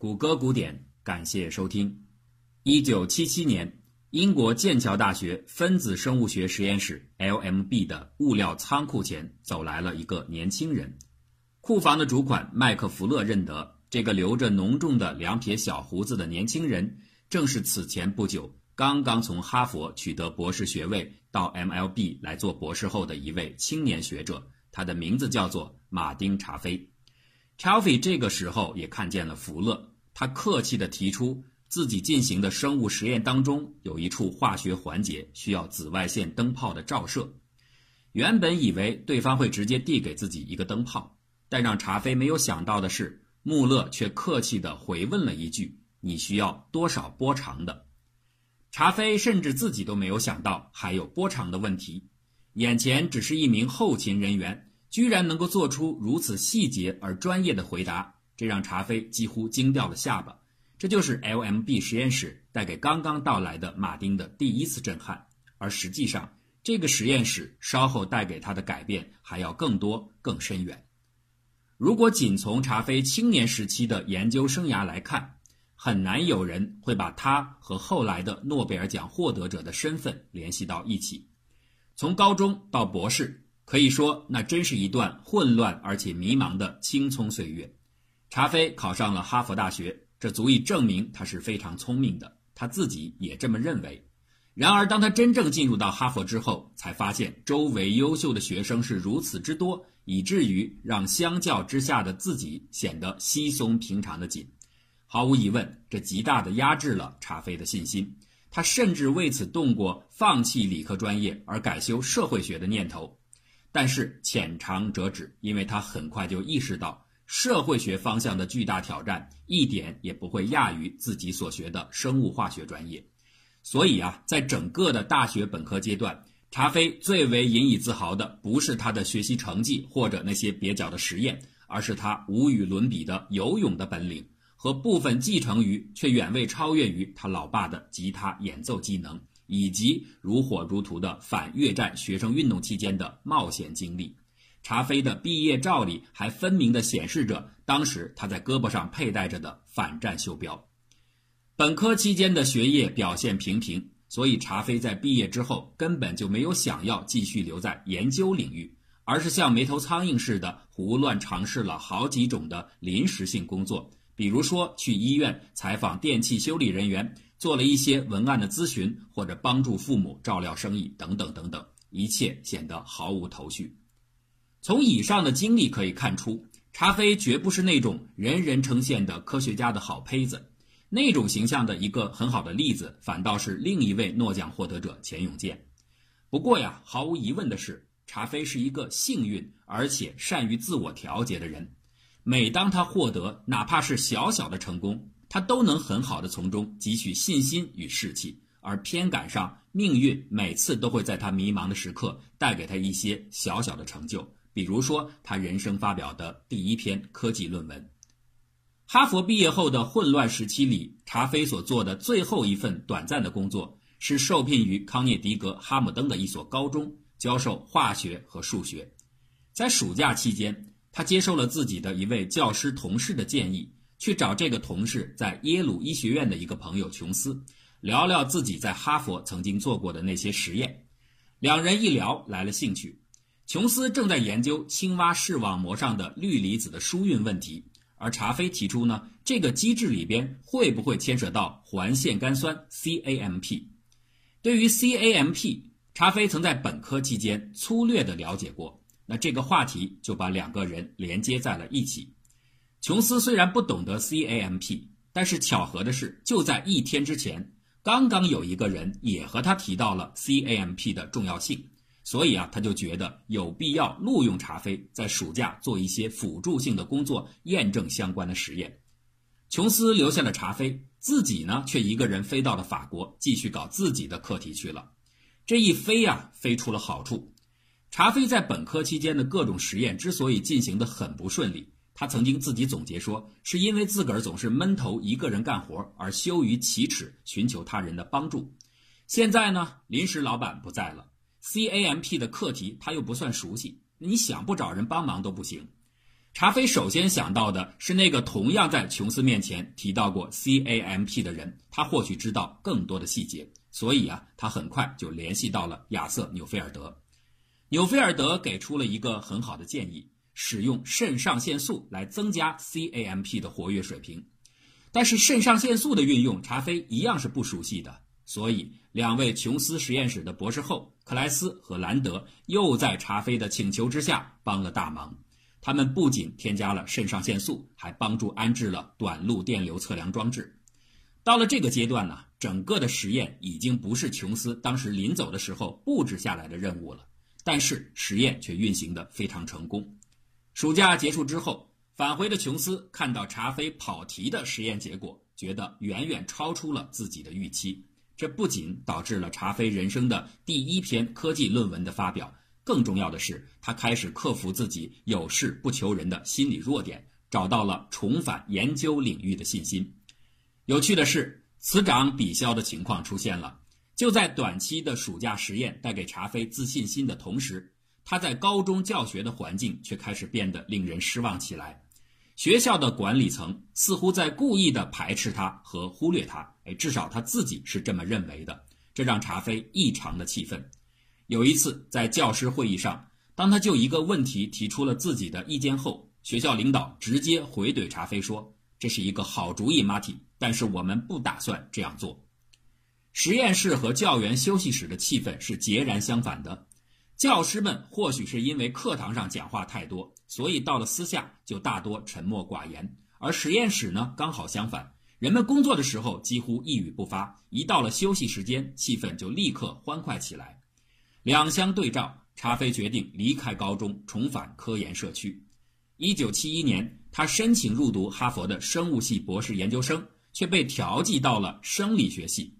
谷歌古典，感谢收听。一九七七年，英国剑桥大学分子生物学实验室 （LMB） 的物料仓库前走来了一个年轻人。库房的主管麦克弗勒认得这个留着浓重的两撇小胡子的年轻人，正是此前不久刚刚从哈佛取得博士学位到 MLB 来做博士后的一位青年学者。他的名字叫做马丁·查菲。查菲这个时候也看见了福勒，他客气地提出自己进行的生物实验当中有一处化学环节需要紫外线灯泡的照射。原本以为对方会直接递给自己一个灯泡，但让查菲没有想到的是，穆勒却客气地回问了一句：“你需要多少波长的？”查菲甚至自己都没有想到还有波长的问题，眼前只是一名后勤人员。居然能够做出如此细节而专业的回答，这让查菲几乎惊掉了下巴。这就是 LMB 实验室带给刚刚到来的马丁的第一次震撼，而实际上，这个实验室稍后带给他的改变还要更多、更深远。如果仅从查菲青年时期的研究生涯来看，很难有人会把他和后来的诺贝尔奖获得者的身份联系到一起。从高中到博士。可以说，那真是一段混乱而且迷茫的青葱岁月。查菲考上了哈佛大学，这足以证明他是非常聪明的，他自己也这么认为。然而，当他真正进入到哈佛之后，才发现周围优秀的学生是如此之多，以至于让相较之下的自己显得稀松平常的紧。毫无疑问，这极大的压制了查菲的信心。他甚至为此动过放弃理科专业而改修社会学的念头。但是浅尝辄止，因为他很快就意识到社会学方向的巨大挑战一点也不会亚于自己所学的生物化学专业。所以啊，在整个的大学本科阶段，查菲最为引以自豪的不是他的学习成绩或者那些蹩脚的实验，而是他无与伦比的游泳的本领和部分继承于却远未超越于他老爸的吉他演奏技能。以及如火如荼的反越战学生运动期间的冒险经历，查菲的毕业照里还分明地显示着当时他在胳膊上佩戴着的反战袖标。本科期间的学业表现平平，所以查菲在毕业之后根本就没有想要继续留在研究领域，而是像没头苍蝇似的胡乱尝试了好几种的临时性工作，比如说去医院采访电器修理人员。做了一些文案的咨询，或者帮助父母照料生意，等等等等，一切显得毫无头绪。从以上的经历可以看出，查菲绝不是那种人人称羡的科学家的好胚子。那种形象的一个很好的例子，反倒是另一位诺奖获得者钱永健。不过呀，毫无疑问的是，查菲是一个幸运而且善于自我调节的人。每当他获得哪怕是小小的成功，他都能很好的从中汲取信心与士气，而偏赶上命运每次都会在他迷茫的时刻带给他一些小小的成就，比如说他人生发表的第一篇科技论文。哈佛毕业后的混乱时期里，查菲所做的最后一份短暂的工作是受聘于康涅狄格哈姆登的一所高中教授化学和数学。在暑假期间，他接受了自己的一位教师同事的建议。去找这个同事在耶鲁医学院的一个朋友琼斯，聊聊自己在哈佛曾经做过的那些实验。两人一聊来了兴趣。琼斯正在研究青蛙视网膜上的氯离子的疏运问题，而查菲提出呢，这个机制里边会不会牵涉到环线苷酸 CAMP？对于 CAMP，查菲曾在本科期间粗略的了解过。那这个话题就把两个人连接在了一起。琼斯虽然不懂得 CAMP，但是巧合的是，就在一天之前，刚刚有一个人也和他提到了 CAMP 的重要性，所以啊，他就觉得有必要录用查菲在暑假做一些辅助性的工作，验证相关的实验。琼斯留下了查菲，自己呢却一个人飞到了法国，继续搞自己的课题去了。这一飞呀，飞出了好处。查菲在本科期间的各种实验之所以进行的很不顺利。他曾经自己总结说，是因为自个儿总是闷头一个人干活，而羞于启齿寻求他人的帮助。现在呢，临时老板不在了，CAMP 的课题他又不算熟悉，你想不找人帮忙都不行。查菲首先想到的是那个同样在琼斯面前提到过 CAMP 的人，他或许知道更多的细节，所以啊，他很快就联系到了亚瑟纽菲尔德。纽菲尔德给出了一个很好的建议：使用肾上腺素来增加 CAMP 的活跃水平。但是肾上腺素的运用，查菲一样是不熟悉的，所以两位琼斯实验室的博士后克莱斯和兰德又在查菲的请求之下帮了大忙。他们不仅添加了肾上腺素，还帮助安置了短路电流测量装置。到了这个阶段呢，整个的实验已经不是琼斯当时临走的时候布置下来的任务了。但是实验却运行得非常成功。暑假结束之后，返回的琼斯看到查菲跑题的实验结果，觉得远远超出了自己的预期。这不仅导致了查菲人生的第一篇科技论文的发表。更重要的是，他开始克服自己有事不求人的心理弱点，找到了重返研究领域的信心。有趣的是，此长彼消的情况出现了。就在短期的暑假实验带给查菲自信心的同时，他在高中教学的环境却开始变得令人失望起来。学校的管理层似乎在故意的排斥他和忽略他，哎，至少他自己是这么认为的。这让查菲异常的气愤。有一次，在教师会议上，当他就一个问题提出了自己的意见后，学校领导直接回怼查菲说：“这是一个好主意，马蒂，但是我们不打算这样做。”实验室和教员休息室的气氛是截然相反的。教师们或许是因为课堂上讲话太多，所以到了私下就大多沉默寡言；而实验室呢，刚好相反，人们工作的时候几乎一语不发，一到了休息时间，气氛就立刻欢快起来。两相对照，查菲决定离开高中，重返科研社区。一九七一年，他申请入读哈佛的生物系博士研究生，却被调剂到了生理学系。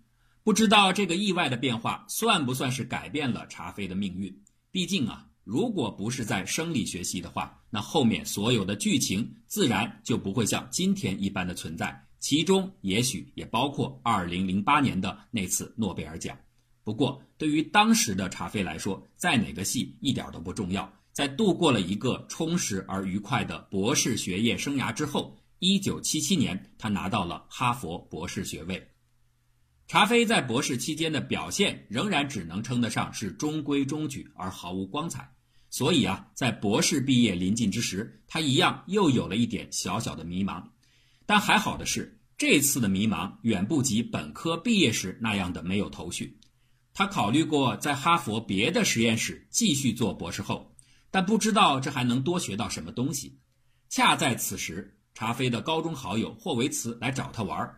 不知道这个意外的变化算不算是改变了查菲的命运？毕竟啊，如果不是在生理学系的话，那后面所有的剧情自然就不会像今天一般的存在，其中也许也包括二零零八年的那次诺贝尔奖。不过，对于当时的查菲来说，在哪个系一点都不重要。在度过了一个充实而愉快的博士学业生涯之后，1977年，他拿到了哈佛博士学位。查菲在博士期间的表现仍然只能称得上是中规中矩，而毫无光彩。所以啊，在博士毕业临近之时，他一样又有了一点小小的迷茫。但还好的是，这次的迷茫远不及本科毕业时那样的没有头绪。他考虑过在哈佛别的实验室继续做博士后，但不知道这还能多学到什么东西。恰在此时，查菲的高中好友霍维茨来找他玩。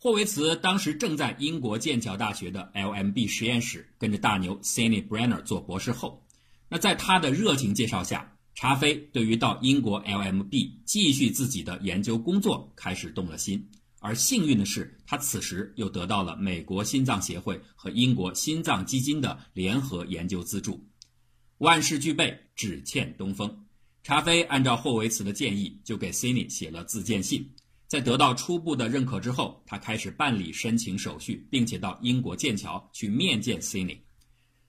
霍维茨当时正在英国剑桥大学的 LMB 实验室跟着大牛 Sydney Brenner 做博士后。那在他的热情介绍下，查菲对于到英国 LMB 继续自己的研究工作开始动了心。而幸运的是，他此时又得到了美国心脏协会和英国心脏基金的联合研究资助。万事俱备，只欠东风。查菲按照霍维茨的建议，就给 Cindy 写了自荐信。在得到初步的认可之后，他开始办理申请手续，并且到英国剑桥去面见 Cindy。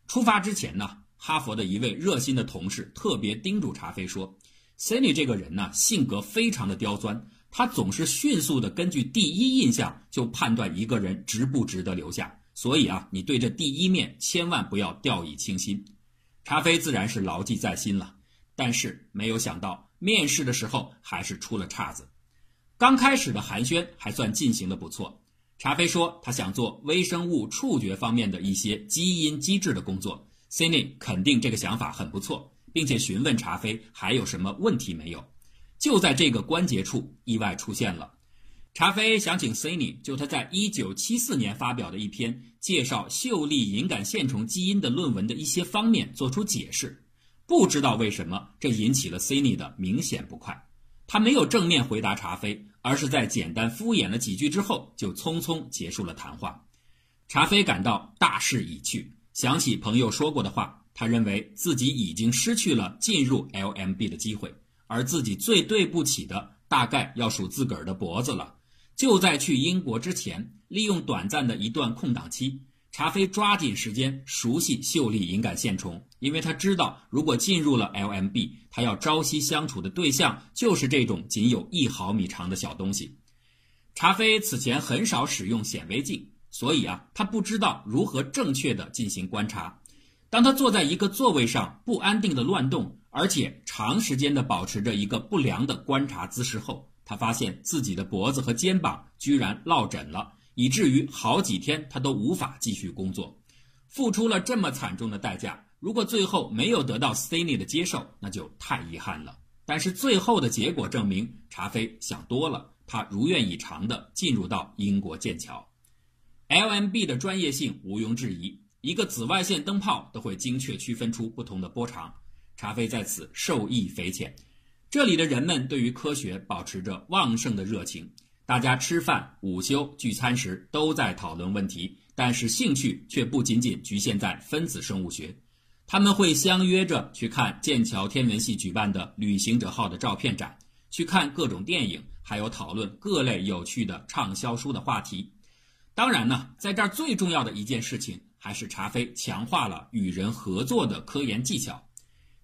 出发之前呢，哈佛的一位热心的同事特别叮嘱查菲说：“Cindy 这个人呢，性格非常的刁钻。”他总是迅速的根据第一印象就判断一个人值不值得留下，所以啊，你对这第一面千万不要掉以轻心。查菲自然是牢记在心了，但是没有想到面试的时候还是出了岔子。刚开始的寒暄还算进行的不错，查菲说他想做微生物触觉方面的一些基因机制的工作，Cindy 肯定这个想法很不错，并且询问查菲还有什么问题没有。就在这个关节处，意外出现了。查菲想请 Cindy 就他在1974年发表的一篇介绍秀丽隐杆线虫基因的论文的一些方面做出解释。不知道为什么，这引起了 Cindy 的明显不快。他没有正面回答查菲，而是在简单敷衍了几句之后，就匆匆结束了谈话。查菲感到大势已去，想起朋友说过的话，他认为自己已经失去了进入 LMB 的机会。而自己最对不起的，大概要数自个儿的脖子了。就在去英国之前，利用短暂的一段空档期，查菲抓紧时间熟悉秀丽隐杆线虫，因为他知道，如果进入了 LMB，他要朝夕相处的对象就是这种仅有一毫米长的小东西。查菲此前很少使用显微镜，所以啊，他不知道如何正确的进行观察。当他坐在一个座位上不安定的乱动，而且长时间的保持着一个不良的观察姿势后，他发现自己的脖子和肩膀居然落枕了。以至于好几天他都无法继续工作，付出了这么惨重的代价。如果最后没有得到 s t a n e 的接受，那就太遗憾了。但是最后的结果证明，查菲想多了，他如愿以偿地进入到英国剑桥。LMB 的专业性毋庸置疑，一个紫外线灯泡都会精确区分出不同的波长。查菲在此受益匪浅。这里的人们对于科学保持着旺盛的热情。大家吃饭、午休、聚餐时都在讨论问题，但是兴趣却不仅仅局限在分子生物学。他们会相约着去看剑桥天文系举办的旅行者号的照片展，去看各种电影，还有讨论各类有趣的畅销书的话题。当然呢，在这儿最重要的一件事情，还是查菲强化了与人合作的科研技巧。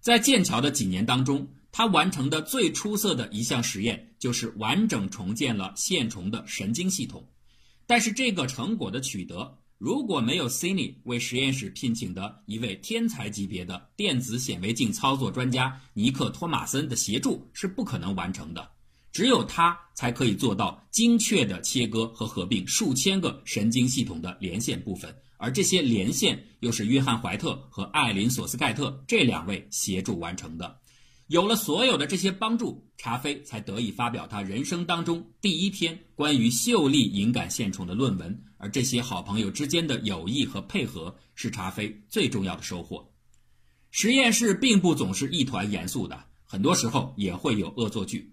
在剑桥的几年当中。他完成的最出色的一项实验，就是完整重建了线虫的神经系统。但是这个成果的取得，如果没有 c i n y 为实验室聘请的一位天才级别的电子显微镜操作专家尼克·托马森的协助，是不可能完成的。只有他才可以做到精确的切割和合并数千个神经系统的连线部分，而这些连线又是约翰·怀特和艾琳·索斯盖特这两位协助完成的。有了所有的这些帮助，查菲才得以发表他人生当中第一篇关于秀丽隐杆线虫的论文。而这些好朋友之间的友谊和配合，是查菲最重要的收获。实验室并不总是一团严肃的，很多时候也会有恶作剧。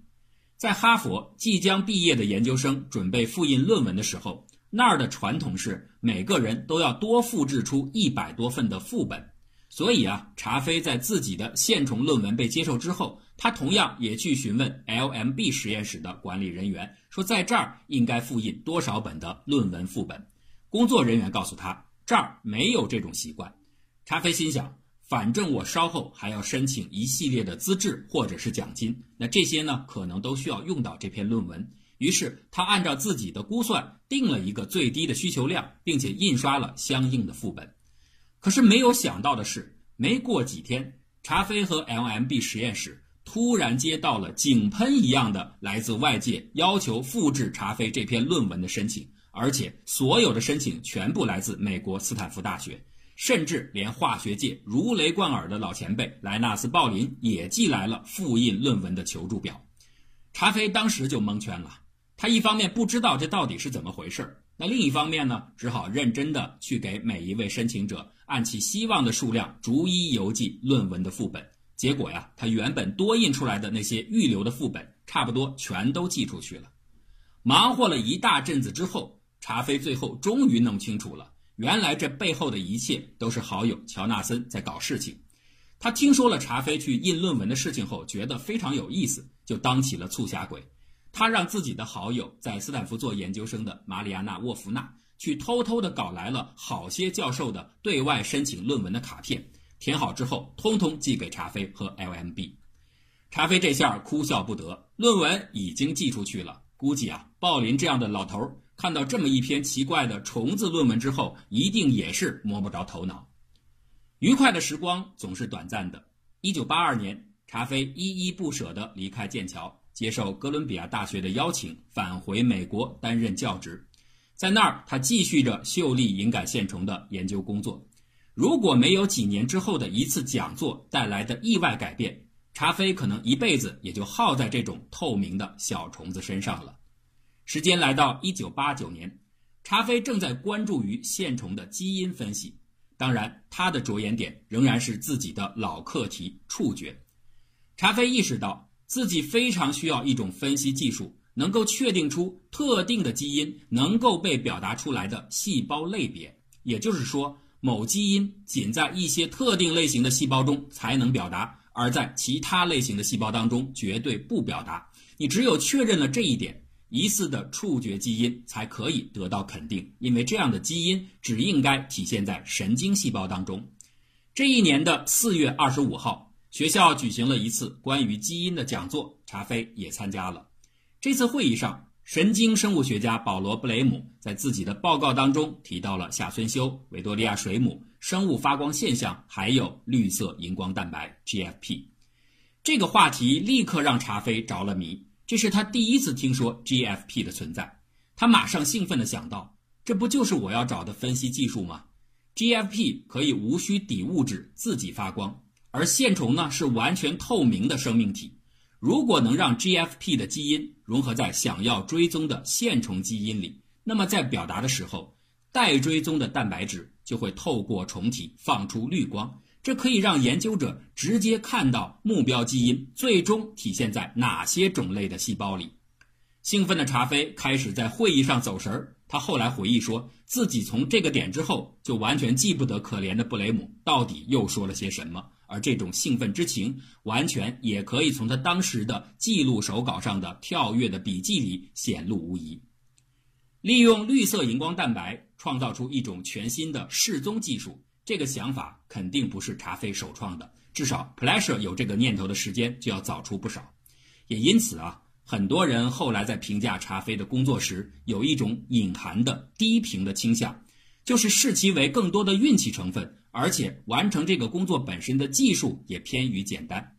在哈佛，即将毕业的研究生准备复印论文的时候，那儿的传统是每个人都要多复制出一百多份的副本。所以啊，查菲在自己的线虫论文被接受之后，他同样也去询问 LMB 实验室的管理人员，说在这儿应该复印多少本的论文副本。工作人员告诉他，这儿没有这种习惯。查菲心想，反正我稍后还要申请一系列的资质或者是奖金，那这些呢，可能都需要用到这篇论文。于是他按照自己的估算定了一个最低的需求量，并且印刷了相应的副本。可是没有想到的是，没过几天，查菲和 LMB 实验室突然接到了井喷一样的来自外界要求复制查菲这篇论文的申请，而且所有的申请全部来自美国斯坦福大学，甚至连化学界如雷贯耳的老前辈莱纳斯·鲍林也寄来了复印论文的求助表。查菲当时就蒙圈了，他一方面不知道这到底是怎么回事儿。那另一方面呢，只好认真的去给每一位申请者按其希望的数量逐一邮寄论文的副本。结果呀，他原本多印出来的那些预留的副本，差不多全都寄出去了。忙活了一大阵子之后，查菲最后终于弄清楚了，原来这背后的一切都是好友乔纳森在搞事情。他听说了查菲去印论文的事情后，觉得非常有意思，就当起了促狭鬼。他让自己的好友在斯坦福做研究生的玛里亚娜·沃夫纳去偷偷的搞来了好些教授的对外申请论文的卡片，填好之后，通通寄给查菲和 LMB。查菲这下哭笑不得，论文已经寄出去了，估计啊，鲍林这样的老头看到这么一篇奇怪的虫子论文之后，一定也是摸不着头脑。愉快的时光总是短暂的。一九八二年，查菲依依不舍地离开剑桥。接受哥伦比亚大学的邀请，返回美国担任教职，在那儿他继续着秀丽隐杆线虫的研究工作。如果没有几年之后的一次讲座带来的意外改变，查菲可能一辈子也就耗在这种透明的小虫子身上了。时间来到一九八九年，查菲正在关注于线虫的基因分析，当然他的着眼点仍然是自己的老课题——触觉。查菲意识到。自己非常需要一种分析技术，能够确定出特定的基因能够被表达出来的细胞类别。也就是说，某基因仅在一些特定类型的细胞中才能表达，而在其他类型的细胞当中绝对不表达。你只有确认了这一点，疑似的触觉基因才可以得到肯定，因为这样的基因只应该体现在神经细胞当中。这一年的四月二十五号，学校举行了一次关于基因的讲座，查菲也参加了。这次会议上，神经生物学家保罗·布雷姆在自己的报告当中提到了下村修、维多利亚水母、生物发光现象，还有绿色荧光蛋白 （GFP）。这个话题立刻让查菲着了迷，这是他第一次听说 GFP 的存在。他马上兴奋地想到：这不就是我要找的分析技术吗？GFP 可以无需底物质自己发光，而线虫呢是完全透明的生命体。如果能让 GFP 的基因融合在想要追踪的线虫基因里，那么在表达的时候，待追踪的蛋白质就会透过虫体放出绿光，这可以让研究者直接看到目标基因最终体现在哪些种类的细胞里。兴奋的查菲开始在会议上走神儿。他后来回忆说，自己从这个点之后就完全记不得可怜的布雷姆到底又说了些什么，而这种兴奋之情完全也可以从他当时的记录手稿上的跳跃的笔记里显露无遗。利用绿色荧光蛋白创造出一种全新的示踪技术，这个想法肯定不是查菲首创的，至少 Pleasure 有这个念头的时间就要早出不少，也因此啊。很多人后来在评价查菲的工作时，有一种隐含的低评的倾向，就是视其为更多的运气成分，而且完成这个工作本身的技术也偏于简单。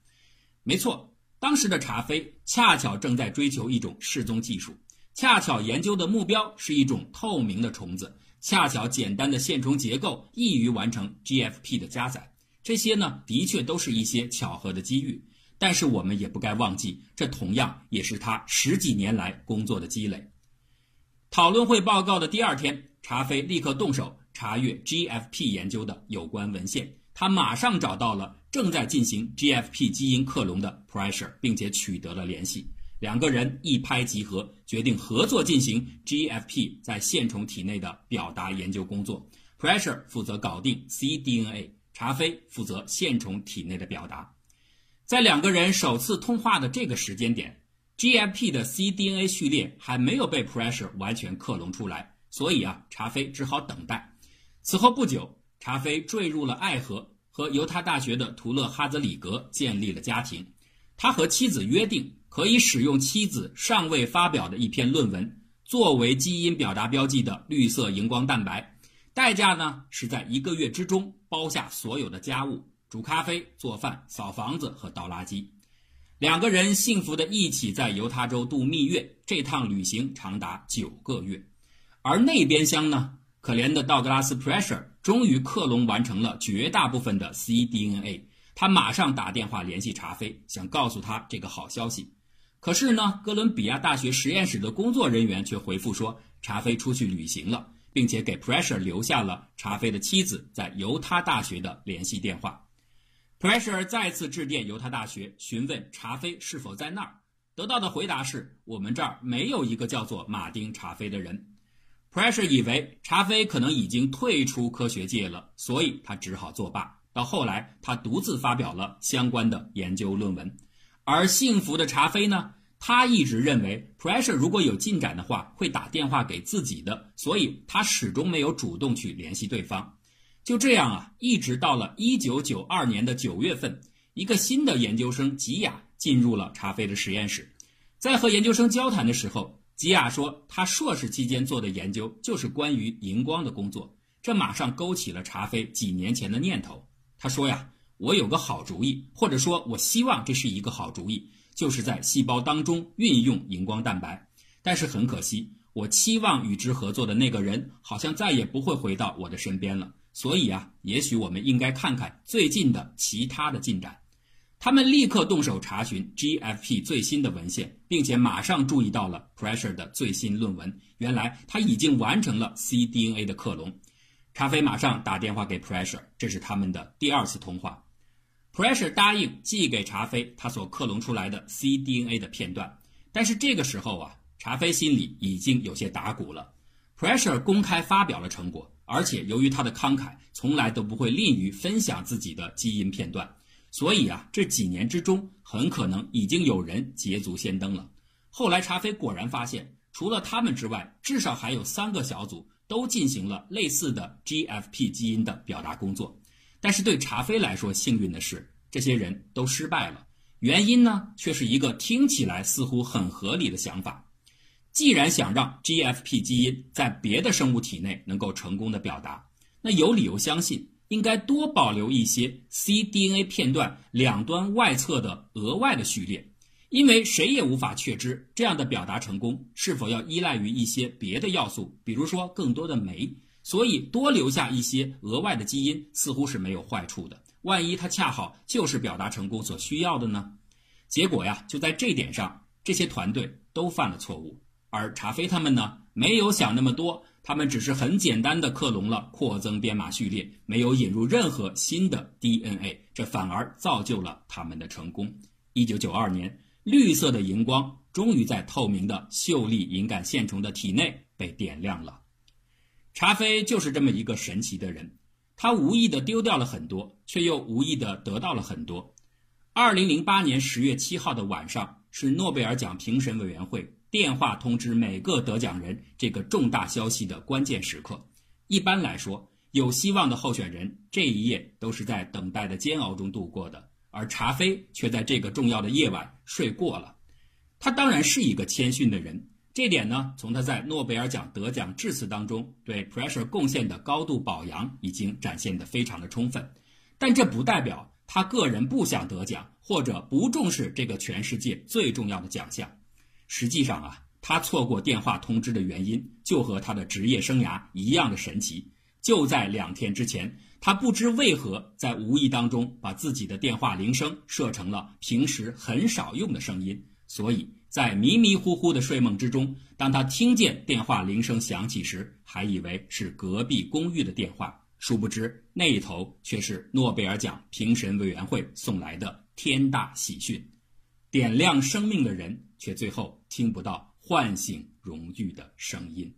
没错，当时的查菲恰巧正在追求一种示踪技术，恰巧研究的目标是一种透明的虫子，恰巧简单的线虫结构易于完成 GFP 的加载。这些呢，的确都是一些巧合的机遇。但是我们也不该忘记，这同样也是他十几年来工作的积累。讨论会报告的第二天，查菲立刻动手查阅 GFP 研究的有关文献。他马上找到了正在进行 GFP 基因克隆的 Pressure，并且取得了联系。两个人一拍即合，决定合作进行 GFP 在线虫体内的表达研究工作。Pressure 负责搞定 cDNA，查菲负责线虫体内的表达。在两个人首次通话的这个时间点，GFP 的 cDNA 序列还没有被 Pressure 完全克隆出来，所以啊，查菲只好等待。此后不久，查菲坠入了爱河，和犹他大学的图勒哈泽里格建立了家庭。他和妻子约定，可以使用妻子尚未发表的一篇论文作为基因表达标记的绿色荧光蛋白，代价呢是在一个月之中包下所有的家务。煮咖啡、做饭、扫房子和倒垃圾，两个人幸福的一起在犹他州度蜜月。这趟旅行长达九个月，而那边厢呢？可怜的道格拉斯 ·Pressure 终于克隆完成了绝大部分的 cDNA。他马上打电话联系查菲，想告诉他这个好消息。可是呢，哥伦比亚大学实验室的工作人员却回复说，查菲出去旅行了，并且给 Pressure 留下了查菲的妻子在犹他大学的联系电话。Pressure 再次致电犹他大学，询问查菲是否在那儿。得到的回答是：我们这儿没有一个叫做马丁·查菲的人。Pressure 以为查菲可能已经退出科学界了，所以他只好作罢。到后来，他独自发表了相关的研究论文。而幸福的查菲呢？他一直认为 Pressure 如果有进展的话，会打电话给自己的，所以他始终没有主动去联系对方。就这样啊，一直到了一九九二年的九月份，一个新的研究生吉亚进入了查菲的实验室。在和研究生交谈的时候，吉亚说他硕士期间做的研究就是关于荧光的工作，这马上勾起了查菲几年前的念头。他说呀：“我有个好主意，或者说我希望这是一个好主意，就是在细胞当中运用荧光蛋白。但是很可惜，我期望与之合作的那个人好像再也不会回到我的身边了。”所以啊，也许我们应该看看最近的其他的进展。他们立刻动手查询 GFP 最新的文献，并且马上注意到了 Pressure 的最新论文。原来他已经完成了 cDNA 的克隆。查菲马上打电话给 Pressure，这是他们的第二次通话。Pressure 答应寄给查菲他所克隆出来的 cDNA 的片段。但是这个时候啊，查菲心里已经有些打鼓了。Pressure 公开发表了成果。而且由于他的慷慨，从来都不会吝于分享自己的基因片段，所以啊，这几年之中很可能已经有人捷足先登了。后来查菲果然发现除了他们之外，至少还有三个小组都进行了类似的 GFP 基因的表达工作。但是对查菲来说，幸运的是，这些人都失败了。原因呢，却是一个听起来似乎很合理的想法。既然想让 GFP 基因在别的生物体内能够成功的表达，那有理由相信应该多保留一些 cDNA 片段两端外侧的额外的序列，因为谁也无法确知这样的表达成功是否要依赖于一些别的要素，比如说更多的酶。所以多留下一些额外的基因似乎是没有坏处的。万一它恰好就是表达成功所需要的呢？结果呀，就在这点上，这些团队都犯了错误。而查菲他们呢，没有想那么多，他们只是很简单的克隆了扩增编码序列，没有引入任何新的 DNA，这反而造就了他们的成功。一九九二年，绿色的荧光终于在透明的秀丽隐杆线虫的体内被点亮了。查菲就是这么一个神奇的人。他无意的丢掉了很多，却又无意的得到了很多。二零零八年十月七号的晚上是诺贝尔奖评审委员会电话通知每个得奖人这个重大消息的关键时刻。一般来说，有希望的候选人这一夜都是在等待的煎熬中度过的，而查菲却在这个重要的夜晚睡过了。他当然是一个谦逊的人。这点呢，从他在诺贝尔奖得奖致辞当中对 Pressure 贡献的高度褒扬已经展现得非常的充分，但这不代表他个人不想得奖或者不重视这个全世界最重要的奖项。实际上啊，他错过电话通知的原因就和他的职业生涯一样的神奇。就在两天之前，他不知为何在无意当中把自己的电话铃声设成了平时很少用的声音，所以。在迷迷糊糊的睡梦之中，当他听见电话铃声响起时，还以为是隔壁公寓的电话，殊不知那一头却是诺贝尔奖评审委员会送来的天大喜讯。点亮生命的人，却最后听不到唤醒荣誉的声音。